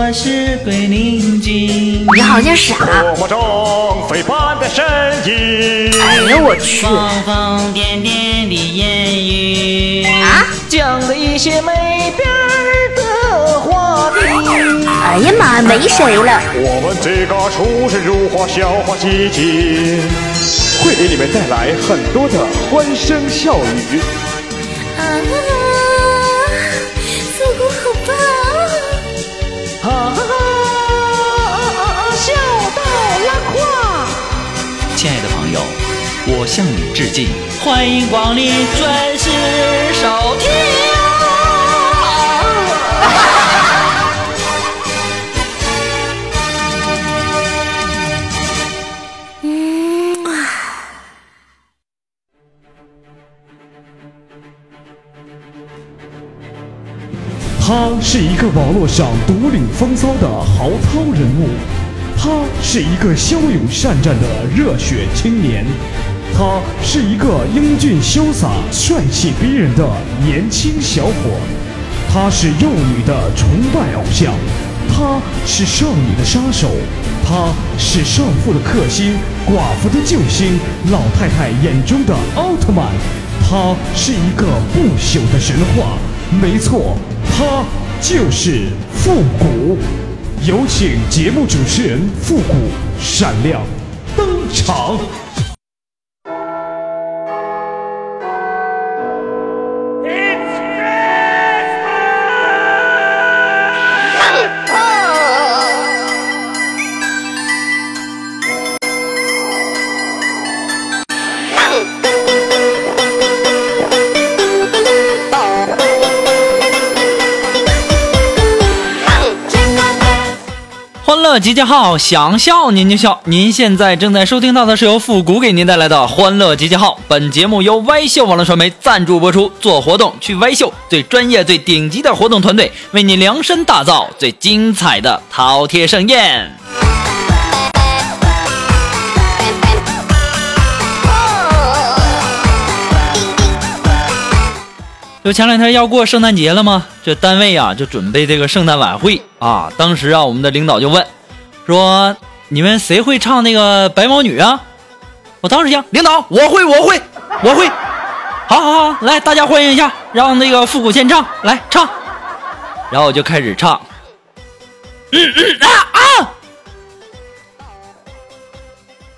我是鬼灵精。你好像傻。中飞般的身影。哎呦，我去！疯疯癫癫的言语啊，讲了一些没边儿的话题。哎呀妈，没谁了。我们这个出神入化笑话集锦，会给你们带来很多的欢声笑语。啊，朋友，我向你致敬，欢迎光临准时收听。他是一个网络上独领风骚的豪涛人物，他是一个骁勇善战的热血青年，他是一个英俊潇洒、帅气逼人的年轻小伙，他是幼女的崇拜偶像，他是少女的杀手，他是少妇的克星、寡妇的救星、老太太眼中的奥特曼，他是一个不朽的神话。没错，他就是复古。有请节目主持人复古闪亮登场。集结号，想笑您就笑。您现在正在收听到的是由复古给您带来的欢乐集结号。本节目由歪秀网络传媒赞助播出。做活动去歪秀，最专业、最顶级的活动团队为你量身打造最精彩的饕餮盛宴。就前两天要过圣诞节了吗？这单位啊就准备这个圣诞晚会啊。当时啊，我们的领导就问说：“你们谁会唱那个白毛女啊？”我当时想，领导我会，我会，我会。好好好，来，大家欢迎一下，让那个复古先唱，来唱。然后我就开始唱。嗯嗯啊啊！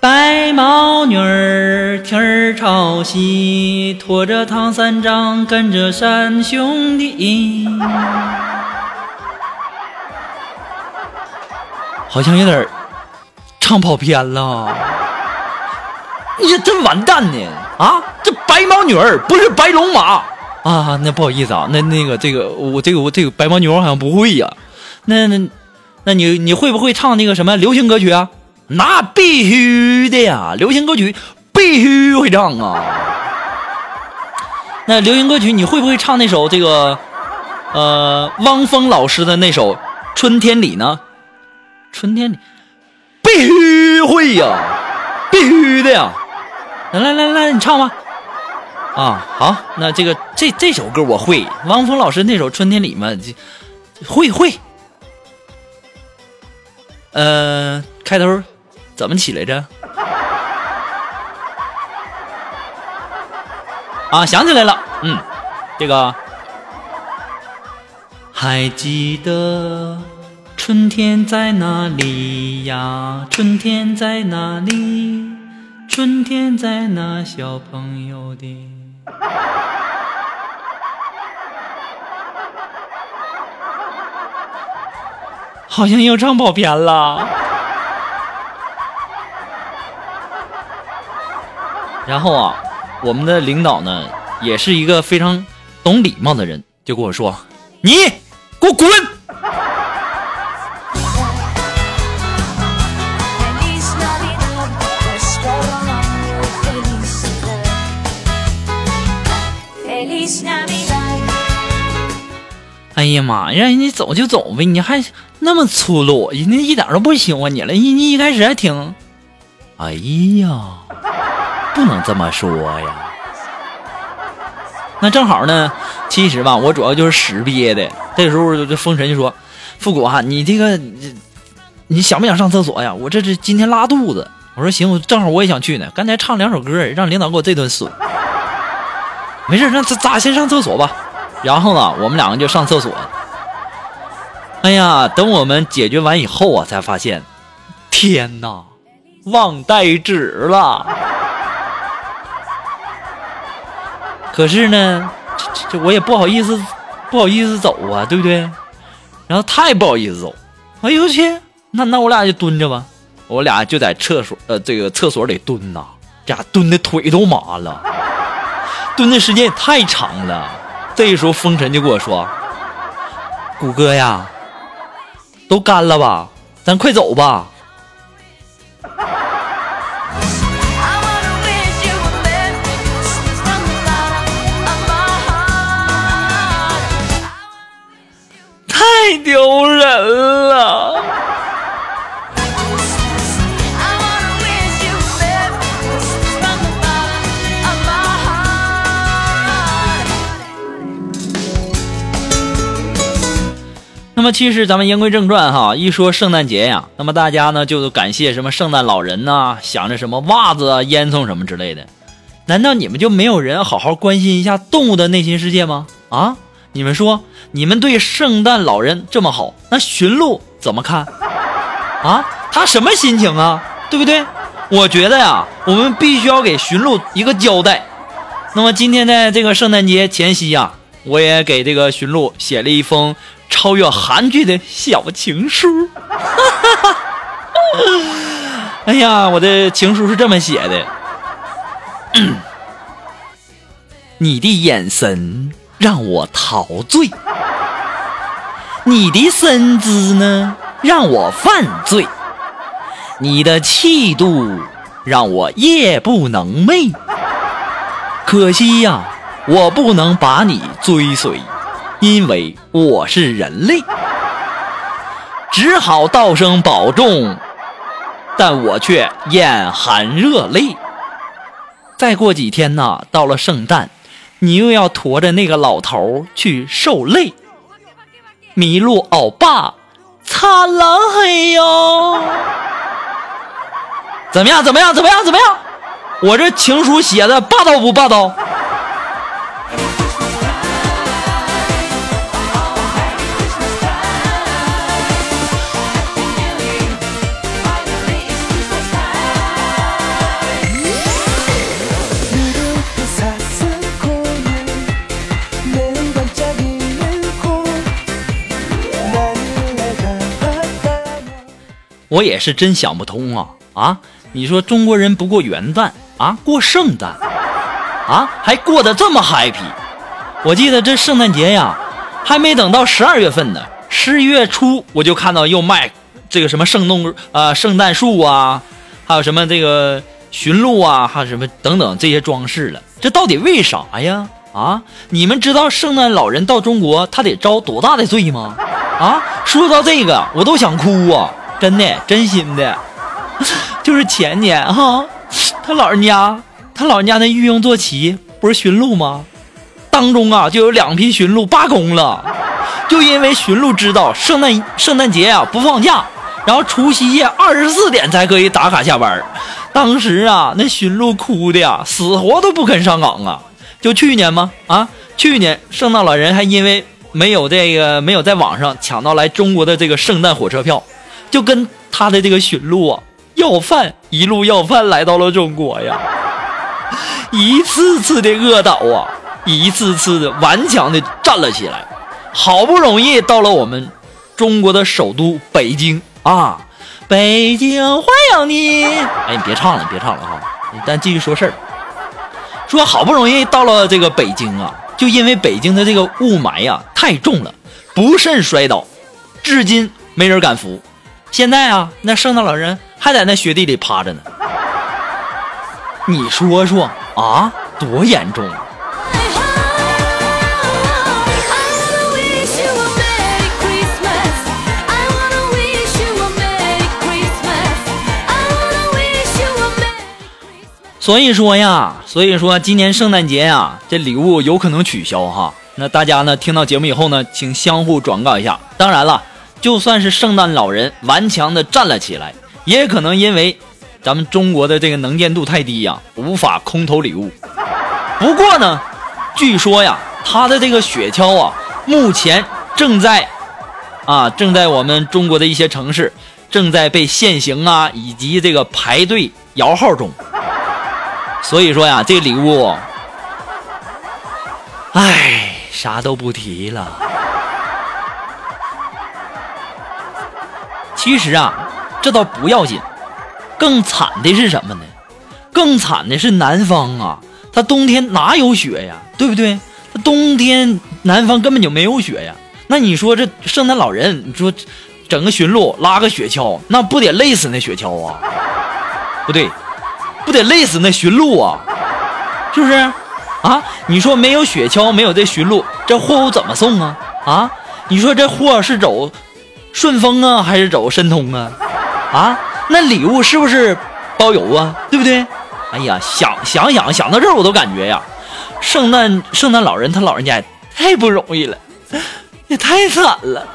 白毛女儿天儿朝西，拖着唐三藏跟着三兄弟，好像有点唱跑偏了。你这真完蛋呢！啊，这白毛女儿不是白龙马啊？那不好意思啊，那那个这个我这个我这个白毛女儿好像不会呀。那那那你你会不会唱那个什么流行歌曲啊？那必须的呀，流行歌曲必须会唱啊。那流行歌曲你会不会唱那首这个呃汪峰老师的那首《春天里》呢？春天里必须会呀，必须的呀。来来来来，你唱吧。啊，好，那这个这这首歌我会，汪峰老师那首《春天里》嘛，会会。呃，开头怎么起来着？啊，想起来了，嗯，这个还记得春天在哪里呀？春天在哪里？春天在那小朋友的。好像又唱跑偏了。然后啊，我们的领导呢，也是一个非常懂礼貌的人，就跟我说：“你给我滚！”哎呀妈，让人家走就走呗，你还那么粗鲁，人家一点都不喜欢你了。你你一开始还挺……哎呀，不能这么说呀。那正好呢，其实吧，我主要就是屎憋的。这时候这风神就说：“复古啊，你这个你你想不想上厕所呀？我这是今天拉肚子。我说行，我正好我也想去呢。刚才唱两首歌，让领导给我这顿损。没事，让咱咱先上厕所吧。然后呢，我们两个就上厕所。哎呀，等我们解决完以后啊，才发现，天哪，忘带纸了。可是呢，这这我也不好意思，不好意思走啊，对不对？然后太不好意思走。哎呦我去，那那我俩就蹲着吧。我俩就在厕所呃这个厕所里蹲呐，这俩蹲的腿都麻了，蹲的时间也太长了。这时候风尘就跟我说：谷歌呀，都干了吧？咱快走吧，太丢人了。那么其实咱们言归正传哈，一说圣诞节呀，那么大家呢就感谢什么圣诞老人呐、想着什么袜子啊、烟囱什么之类的。难道你们就没有人好好关心一下动物的内心世界吗？啊，你们说你们对圣诞老人这么好，那驯鹿怎么看？啊，他什么心情啊？对不对？我觉得呀，我们必须要给驯鹿一个交代。那么今天在这个圣诞节前夕呀，我也给这个驯鹿写了一封超越韩剧的小情书。哎呀，我的情书是这么写的：你的眼神让我陶醉，你的身姿呢让我犯罪，你的气度让我夜不能寐。可惜呀，我不能把你追随，因为我是人类，只好道声保重，但我却眼含热泪。再过几天呢，到了圣诞，你又要驮着那个老头去受累，麋鹿欧巴，惨了嘿哟！怎么样？怎么样？怎么样？怎么样？我这情书写的霸道不霸道？我也是真想不通啊啊！你说中国人不过元旦啊，过圣诞啊，还过得这么 happy。我记得这圣诞节呀，还没等到十二月份呢，十一月初我就看到又卖这个什么圣动啊、圣诞树啊，还有什么这个驯鹿啊，还有什么等等这些装饰了。这到底为啥呀？啊，你们知道圣诞老人到中国他得遭多大的罪吗？啊，说到这个我都想哭啊！真的，真心的，就是前年哈，他老人家，他老人家那御用坐骑不是驯鹿吗？当中啊，就有两批驯鹿罢工了，就因为驯鹿知道圣诞圣诞节啊不放假，然后除夕夜二十四点才可以打卡下班。当时啊，那驯鹿哭的呀，死活都不肯上岗啊。就去年吗？啊，去年圣诞老人还因为没有这个没有在网上抢到来中国的这个圣诞火车票。就跟他的这个驯鹿啊要饭，一路要饭来到了中国呀，一次次的饿倒啊，一次次的顽强的站了起来，好不容易到了我们中国的首都北京啊，北京欢迎你！哎，你别唱了，你别唱了哈，咱继续说事儿。说好不容易到了这个北京啊，就因为北京的这个雾霾呀太重了，不慎摔倒，至今没人敢扶。现在啊，那圣诞老人还在那雪地里趴着呢。你说说啊，多严重！I wanna wish you a Merry Christmas. I wanna wish you a Merry Christmas. I wanna wish you a Merry Christmas. 所以说呀，所以说今年圣诞节呀，这礼物有可能取消哈。那大家呢，听到节目以后呢，请相互转告一下。当然了，就算是圣诞老人顽强的站了起来，也可能因为咱们中国的这个能见度太低呀，无法空投礼物。不过呢，据说呀，他的这个雪橇啊，目前正在 啊，正在我们中国的一些城市正在被限行啊，以及这个排队摇号中。所以说呀，这个礼物，唉，啥都不提了。其实啊，这倒不要紧，更惨的是什么呢？更惨的是南方啊，它冬天哪有雪呀？对不对？它冬天南方根本就没有雪呀。那你说这圣诞老人，你说整个驯鹿拉个雪橇，那不得累死那雪橇啊？不对，不得累死那驯鹿啊？是不是？啊，你说没有雪橇，没有这驯鹿，这货物怎么送啊？啊，你说这货是走顺丰啊，还是走申通啊？啊，那礼物是不是包邮啊？对不对？哎呀，想想想想到这儿，我都感觉呀，圣诞圣诞老人他老人家太不容易了，也太惨了。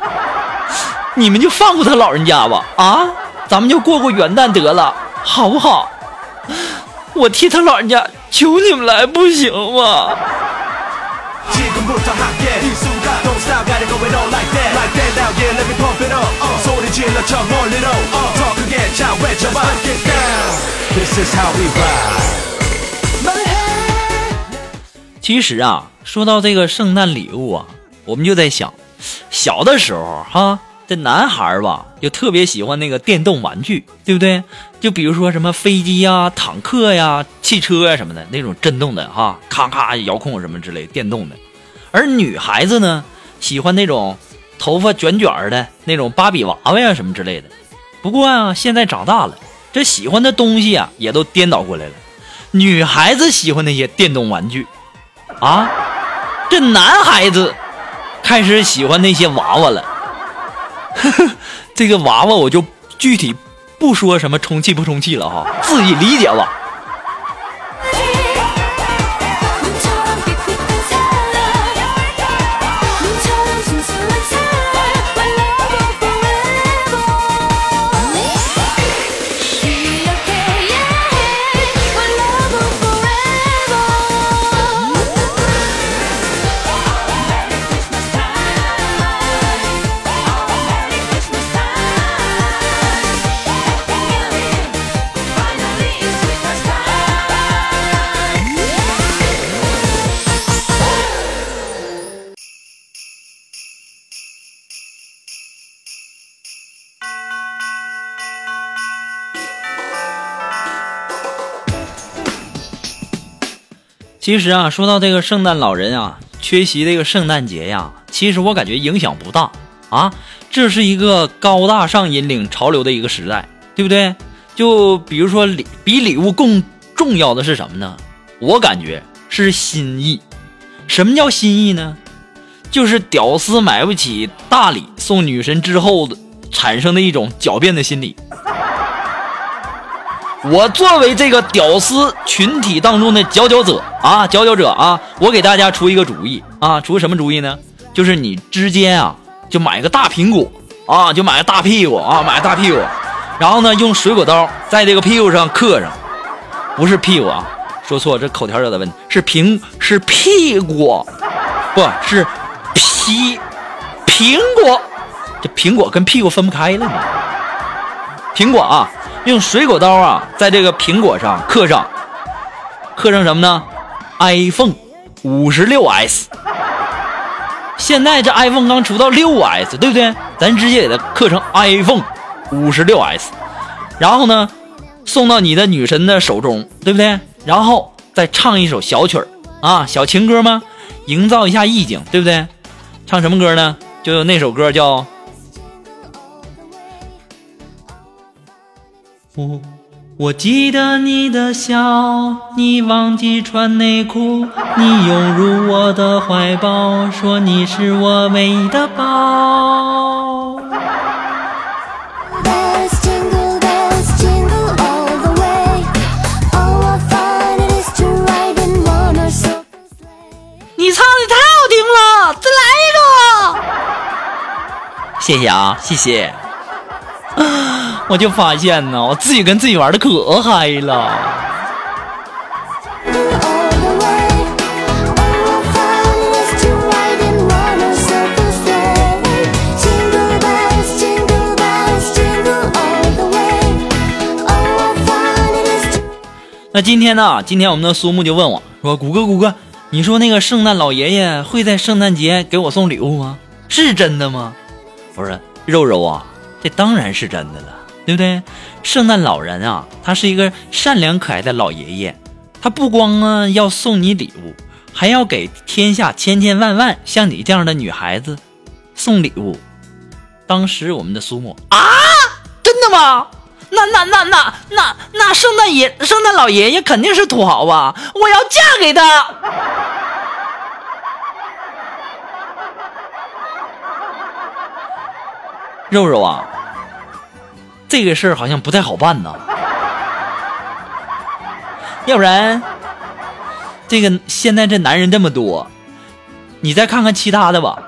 你们就放过他老人家吧，啊，咱们就过过元旦得了，好不好？我替他老人家求你们来，不行吗？지금부터 함께 이 순간 Don't stop got it going on like that Like that now yeah let me pump it up uh. 소리 질러 저 멀리로 uh. 더 크게 자 외쳐봐 Get down This is how we ride 其实啊，说到这个圣诞礼物啊，我们就在想，小的时候哈，这男孩儿吧，就特别喜欢那个电动玩具，对不对？就比如说什么飞机呀、坦克呀、汽车呀什么的那种震动的哈，咔咔遥控什么之类电动的。而女孩子呢， 喜欢那种头发卷卷的那种芭比娃娃呀什么之类的。不过啊，现在长大了，这喜欢的东西啊也都颠倒过来了。女孩子喜欢那些电动玩具，啊，这男孩子开始喜欢那些娃娃了。这个娃娃我就具体不说什么充气不充气了哈，自己理解吧。其实啊，说到这个圣诞老人啊，缺席这个圣诞节呀，其实我感觉影响不大啊。这是一个高大上引领潮流的一个时代，对不对？就比如说礼，比礼物更重要的是什么呢？我感觉是心意。什么叫心意呢？就是屌丝买不起大礼送女神之后的产生的一种狡辩的心理。我作为这个屌丝群体当中的佼佼者啊，佼佼者啊，我给大家出一个主意啊，出个什么主意呢？就是你之间啊，就买个大苹果啊，就买个大屁股啊，买个大屁股，然后呢，用水果刀在这个屁股上刻上，不是屁股啊，说错，这口条有点问题，是苹是屁股，不是皮苹果，这苹果跟屁股分不开了呢。苹果啊，用水果刀啊，在这个苹果上刻上，刻上什么呢？iPhone 五十六 S。现在这 iPhone 刚出到六 S，对不对？咱直接给它刻成 iPhone 五十六 S，然后呢，送到你的女神的手中，对不对？然后再唱一首小曲儿啊，小情歌吗？营造一下意境，对不对？唱什么歌呢？就那首歌叫。我我记得你的笑你忘记穿内裤你拥入我的怀抱说你是我唯一的宝。你唱的太好听了再来一个。谢谢啊谢谢。我就发现呢，我自己跟自己玩的可嗨了。那今天呢？今天我们的苏木就问我说：“谷歌，谷歌，你说那个圣诞老爷爷会在圣诞节给我送礼物吗？是真的吗？”我说：“肉肉啊，这当然是真的了，对不对？圣诞老人啊，他是一个善良可爱的老爷爷，他不光啊要送你礼物，还要给天下千千万万像你这样的女孩子送礼物。”当时我们的苏木啊，真的吗？那那那那那那圣诞爷圣诞老爷爷肯定是土豪啊？我要嫁给他。肉肉啊，这个事儿好像不太好办呐，要不然这个现在这男人这么多，你再看看其他的吧。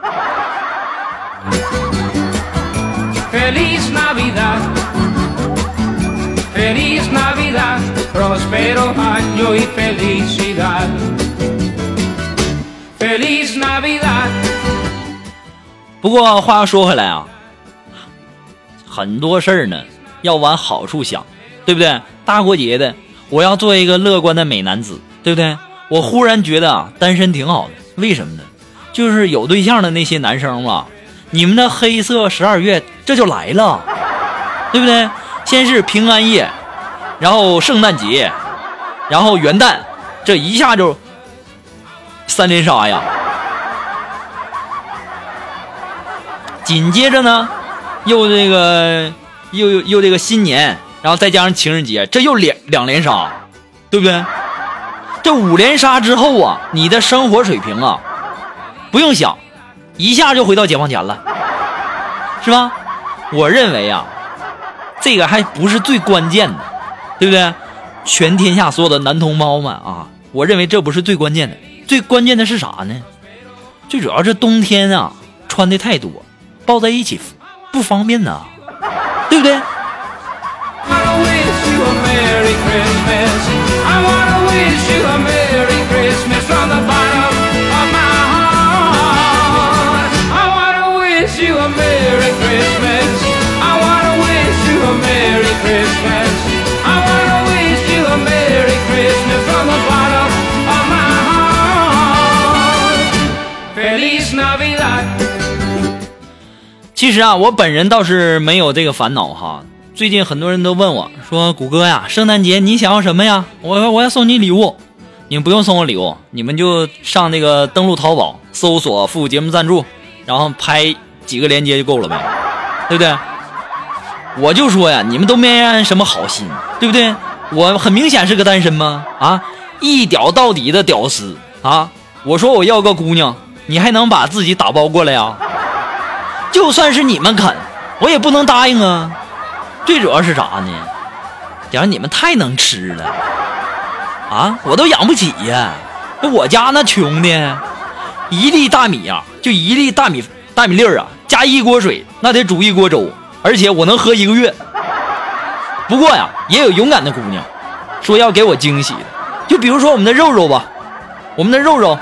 不过话又说回来啊。很多事儿呢要往好处想，对不对？大过节的，我要做一个乐观的美男子，对不对？我忽然觉得啊，单身挺好的，为什么呢？就是有对象的那些男生嘛，你们的黑色十二月这就来了，对不对？先是平安夜，然后圣诞节，然后元旦，这一下就三连杀呀！紧接着呢，又这个又又又这个新年，然后再加上情人节，这又两两连杀，对不对？这五连杀之后啊，你的生活水平啊，不用想，一下就回到解放前了，是吧？我认为啊，这个还不是最关键的，对不对？全天下所有的男同胞们啊，我认为这不是最关键的，最关键的是啥呢？最主要是冬天啊，穿的太多，抱在一起不方便呢，对不对？I wanna wish you a 其实啊，我本人倒是没有这个烦恼哈。最近很多人都问我说：“谷歌呀，圣诞节你想要什么呀？我我要送你礼物。你们不用送我礼物，你们就上那个登录淘宝，搜索附节目赞助，然后拍几个链接就够了呗，对不对？我就说呀，你们都没安什么好心，对不对？我很明显是个单身吗？啊，一屌到底的屌丝啊！我说我要个姑娘，你还能把自己打包过来呀？就算是你们肯，我也不能答应啊。最主要是啥呢？假如你们太能吃了啊，我都养不起呀。那我家那穷的，一粒大米呀、就一粒大米大米粒儿啊，加一锅水，那得煮一锅粥，而且我能喝一个月。不过呀，也有勇敢的姑娘，说要给我惊喜的，就比如说我们的肉肉吧，我们的肉肉，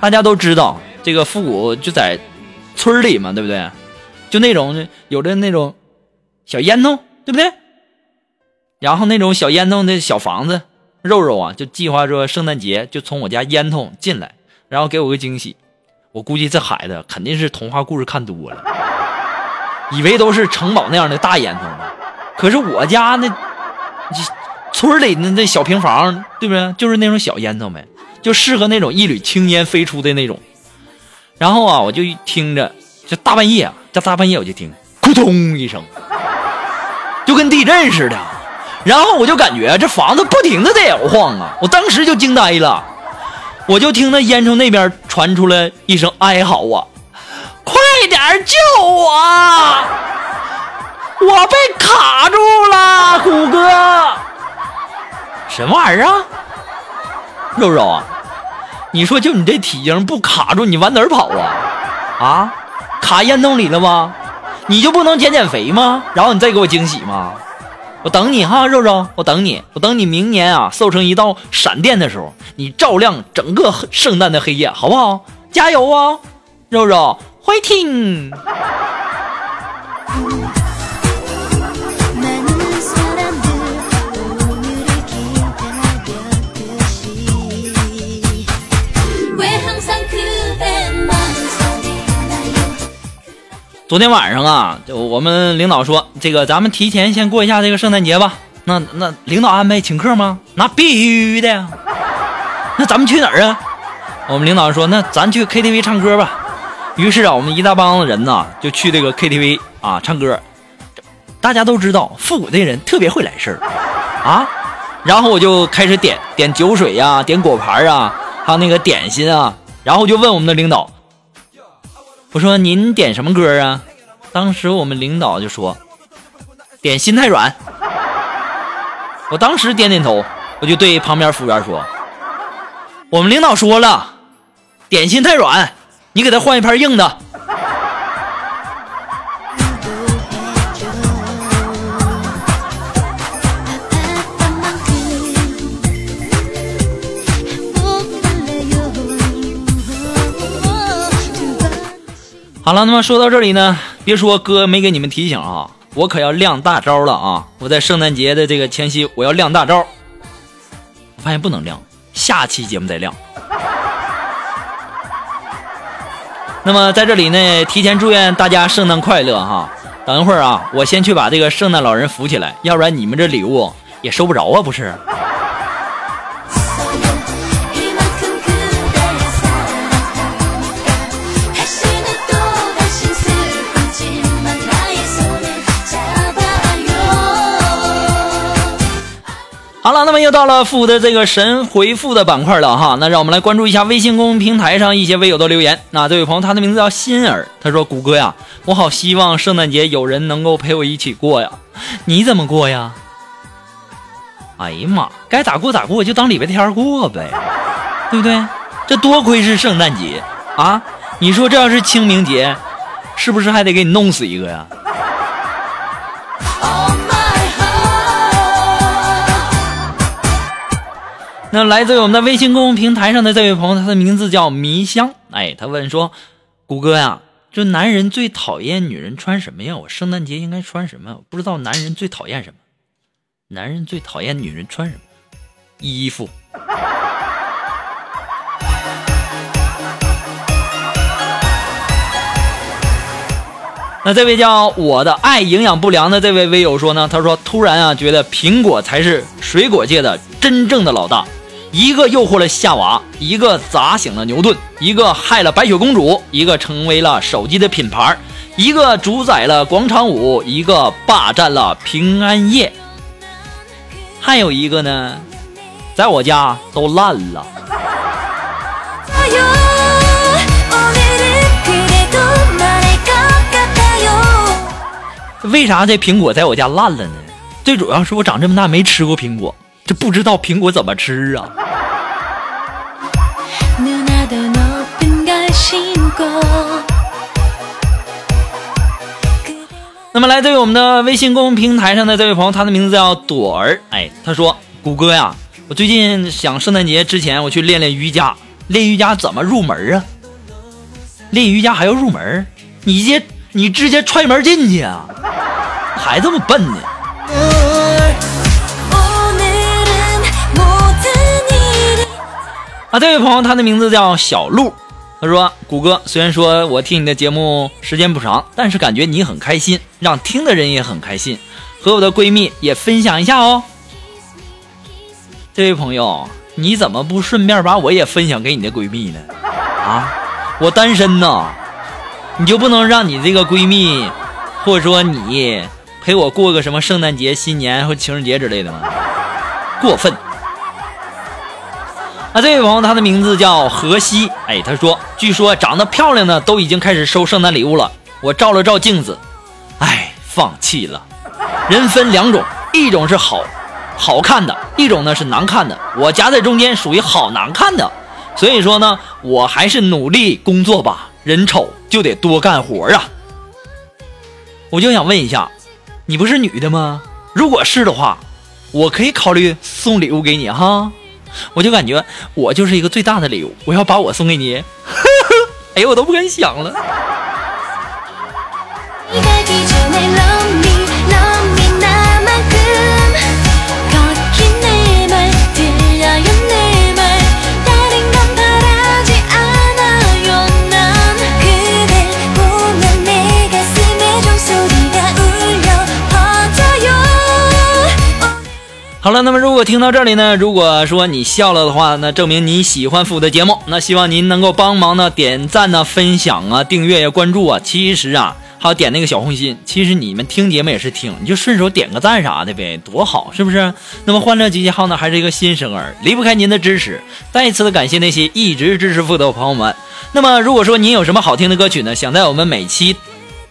大家都知道，这个复古就在村里嘛，对不对？就那种有的那种小烟囱，对不对？然后那种小烟囱的小房子，肉肉啊，就计划说圣诞节就从我家烟囱进来，然后给我个惊喜。我估计这孩子肯定是童话故事看多了，以为都是城堡那样的大烟囱呢。可是我家那村里那那小平房，对不对？就是那种小烟囱呗，就适合那种一缕青烟飞出的那种。然后啊，我就听着，这大半夜啊，这大半夜我就听咕咚一声，就跟地震似的。然后我就感觉这房子不停的在摇晃啊，我当时就惊呆了。我就听那烟囱那边传出来一声哀嚎啊，快点救我！我被卡住了，虎哥。什么玩意儿啊？肉肉啊，你说就你这体型不卡住，你往哪儿跑啊？啊，卡烟囱里了吗？你就不能减减肥吗？然后你再给我惊喜吗？我等你哈，肉肉，我等你，我等你明年啊，瘦成一道闪电的时候，你照亮整个圣诞的黑夜，好不好？加油啊，肉肉，fighting！昨天晚上啊，就我们领导说，这个咱们提前先过一下这个圣诞节吧。那那领导安排请客吗？那必须的呀。那咱们去哪儿啊？我们领导说，那咱去 KTV 唱歌吧。于是啊，我们一大帮子人呐，就去这个 KTV 啊唱歌。大家都知道，复古这人特别会来事儿啊。然后我就开始点点酒水呀、点果盘啊，还有那个点心啊。然后就问我们的领导，我说您点什么歌啊？当时我们领导就说点心太软。我当时点点头，我就对旁边服务员说，我们领导说了，点心太软，你给他换一盘硬的。好了，那么说到这里呢，别说哥没给你们提醒啊，我可要亮大招了啊！我在圣诞节的这个前夕，我要亮大招。我发现不能亮，下期节目再亮。那么在这里呢，提前祝愿大家圣诞快乐哈！等一会儿啊，我先去把这个圣诞老人扶起来，要不然你们这礼物也收不着啊，不是？好了，那么又到了富的这个神回复的板块了哈。那让我们来关注一下微信公众平台上一些微友的留言。那这位朋友，他的名字叫心儿，他说：“谷歌呀，我好希望圣诞节有人能够陪我一起过呀，你怎么过呀？”哎呀妈，该咋过咋过，就当礼拜天过呗，对不对？这多亏是圣诞节啊！你说这要是清明节，是不是还得给你弄死一个呀？那来自于我们的微信公众平台上的这位朋友，他的名字叫迷香。哎，他问说：“谷歌呀，这男人最讨厌女人穿什么呀？我圣诞节应该穿什么？不知道男人最讨厌什么。男人最讨厌女人穿什么？衣服。”那这位叫我的爱营养不良的这位微友说呢，他说突然啊觉得苹果才是水果界的真正的老大，一个诱惑了夏娃，一个砸醒了牛顿，一个害了白雪公主，一个成为了手机的品牌，一个主宰了广场舞，一个霸占了平安夜。还有一个呢，在我家都烂了。为啥这苹果在我家烂了呢？最主要是我长这么大没吃过苹果，这不知道苹果怎么吃啊。那么，来自于我们的微信公众平台上的这位朋友，他的名字叫朵儿。哎，他说：“谷歌呀，我最近想圣诞节之前我去练练瑜伽，练瑜伽怎么入门啊？练瑜伽还要入门？你直接你直接踹门进去啊？还这么笨呢？”啊，这位朋友，他的名字叫小鹿。他说：“谷歌，虽然说我听你的节目时间不长，但是感觉你很开心，让听的人也很开心，和我的闺蜜也分享一下哦。”这位朋友，你怎么不顺便把我也分享给你的闺蜜呢？啊，我单身呢，你就不能让你这个闺蜜，或者说你陪我过个什么圣诞节、新年或情人节之类的吗？过分。啊，这位朋友他的名字叫何西，哎，他说，据说长得漂亮的都已经开始收圣诞礼物了。我照了照镜子，哎，放弃了。人分两种，一种是好好看的，一种呢是难看的。我夹在中间，属于好难看的。所以说呢，我还是努力工作吧。人丑就得多干活啊。我就想问一下，你不是女的吗？如果是的话，我可以考虑送礼物给你哈。我就感觉我就是一个最大的礼物，我要把我送给你。哎呦，我都不敢想了。了，那么如果听到这里呢，如果说你笑了的话，那证明你喜欢复的节目。那希望您能够帮忙呢，点赞呢、分享啊、订阅呀、关注啊。其实啊，还有点那个小红心。其实你们听节目也是听，你就顺手点个赞啥的呗，多好，是不是？那么欢乐集结号呢，还是一个新生儿，离不开您的支持。再一次的感谢那些一直支持复的朋友们。那么如果说您有什么好听的歌曲呢，想在我们每期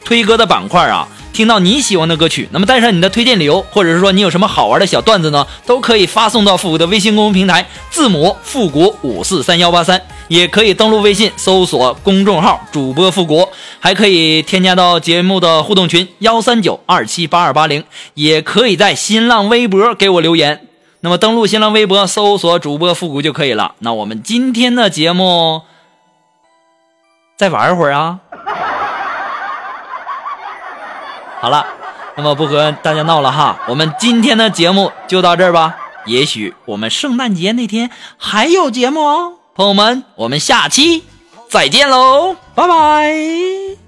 推歌的板块啊，听到你喜欢的歌曲，那么带上你的推荐理由，或者是说你有什么好玩的小段子呢，都可以发送到复古的微信公众平台，字母复古五四三幺八三，也可以登录微信搜索公众号主播复古，还可以添加到节目的互动群幺三九二七八二八零，也可以在新浪微博给我留言。那么登录新浪微博搜索主播复古就可以了。那我们今天的节目再玩一会儿啊。好了，那么不和大家闹了哈，我们今天的节目就到这儿吧。也许我们圣诞节那天还有节目哦，朋友们，我们下期再见喽，拜拜。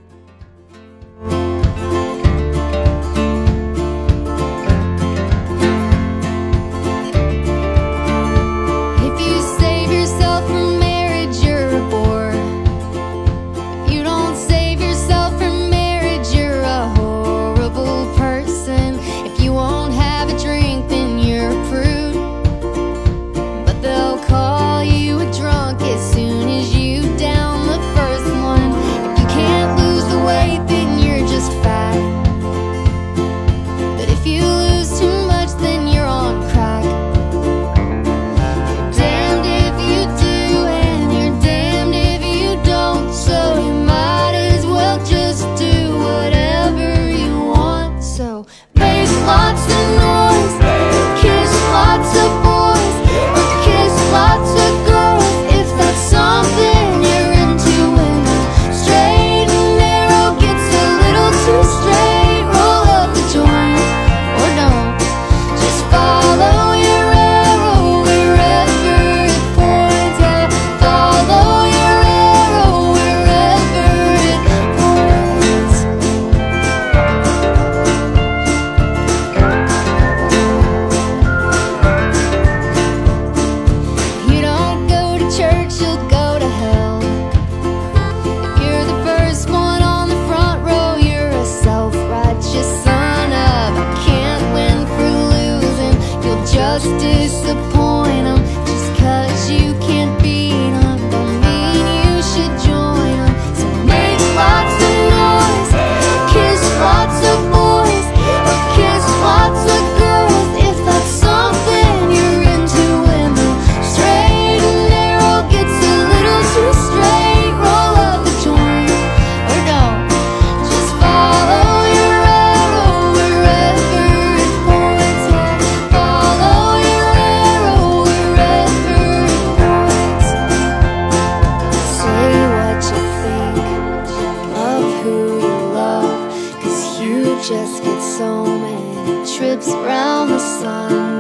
lips round the sun.